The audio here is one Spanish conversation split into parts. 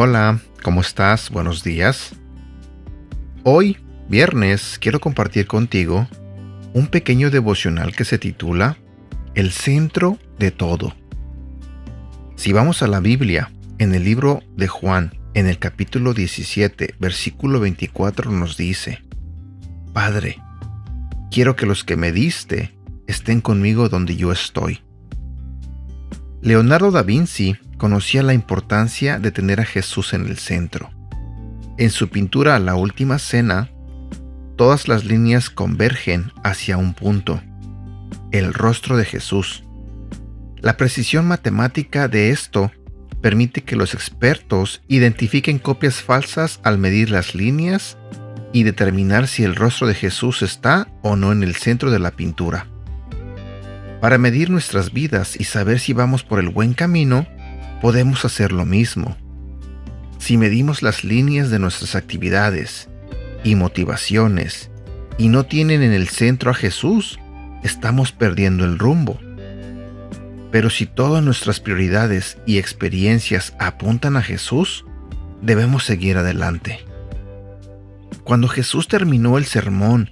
Hola, ¿cómo estás? Buenos días. Hoy, viernes, quiero compartir contigo un pequeño devocional que se titula El centro de todo. Si vamos a la Biblia, en el libro de Juan, en el capítulo 17, versículo 24 nos dice, Padre, quiero que los que me diste estén conmigo donde yo estoy. Leonardo da Vinci conocía la importancia de tener a Jesús en el centro. En su pintura La Última Cena, todas las líneas convergen hacia un punto, el rostro de Jesús. La precisión matemática de esto permite que los expertos identifiquen copias falsas al medir las líneas y determinar si el rostro de Jesús está o no en el centro de la pintura. Para medir nuestras vidas y saber si vamos por el buen camino, podemos hacer lo mismo. Si medimos las líneas de nuestras actividades y motivaciones y no tienen en el centro a Jesús, estamos perdiendo el rumbo. Pero si todas nuestras prioridades y experiencias apuntan a Jesús, debemos seguir adelante. Cuando Jesús terminó el sermón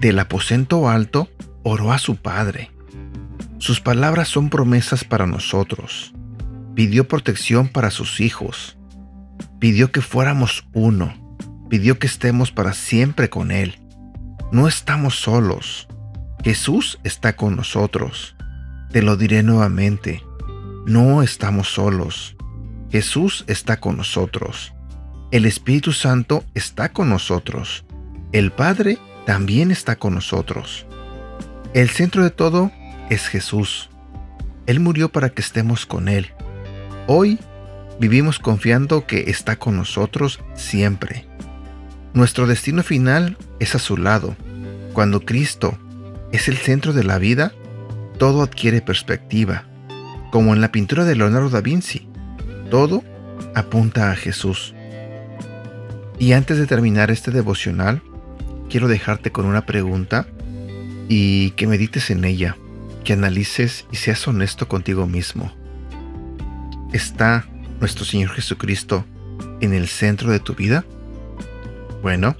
del aposento alto, oró a su Padre. Sus palabras son promesas para nosotros pidió protección para sus hijos, pidió que fuéramos uno, pidió que estemos para siempre con Él. No estamos solos. Jesús está con nosotros. Te lo diré nuevamente. No estamos solos. Jesús está con nosotros. El Espíritu Santo está con nosotros. El Padre también está con nosotros. El centro de todo es Jesús. Él murió para que estemos con Él. Hoy vivimos confiando que está con nosotros siempre. Nuestro destino final es a su lado. Cuando Cristo es el centro de la vida, todo adquiere perspectiva. Como en la pintura de Leonardo da Vinci, todo apunta a Jesús. Y antes de terminar este devocional, quiero dejarte con una pregunta y que medites en ella, que analices y seas honesto contigo mismo. ¿Está nuestro Señor Jesucristo en el centro de tu vida? Bueno,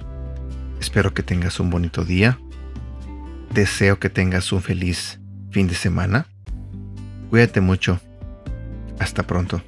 espero que tengas un bonito día. Deseo que tengas un feliz fin de semana. Cuídate mucho. Hasta pronto.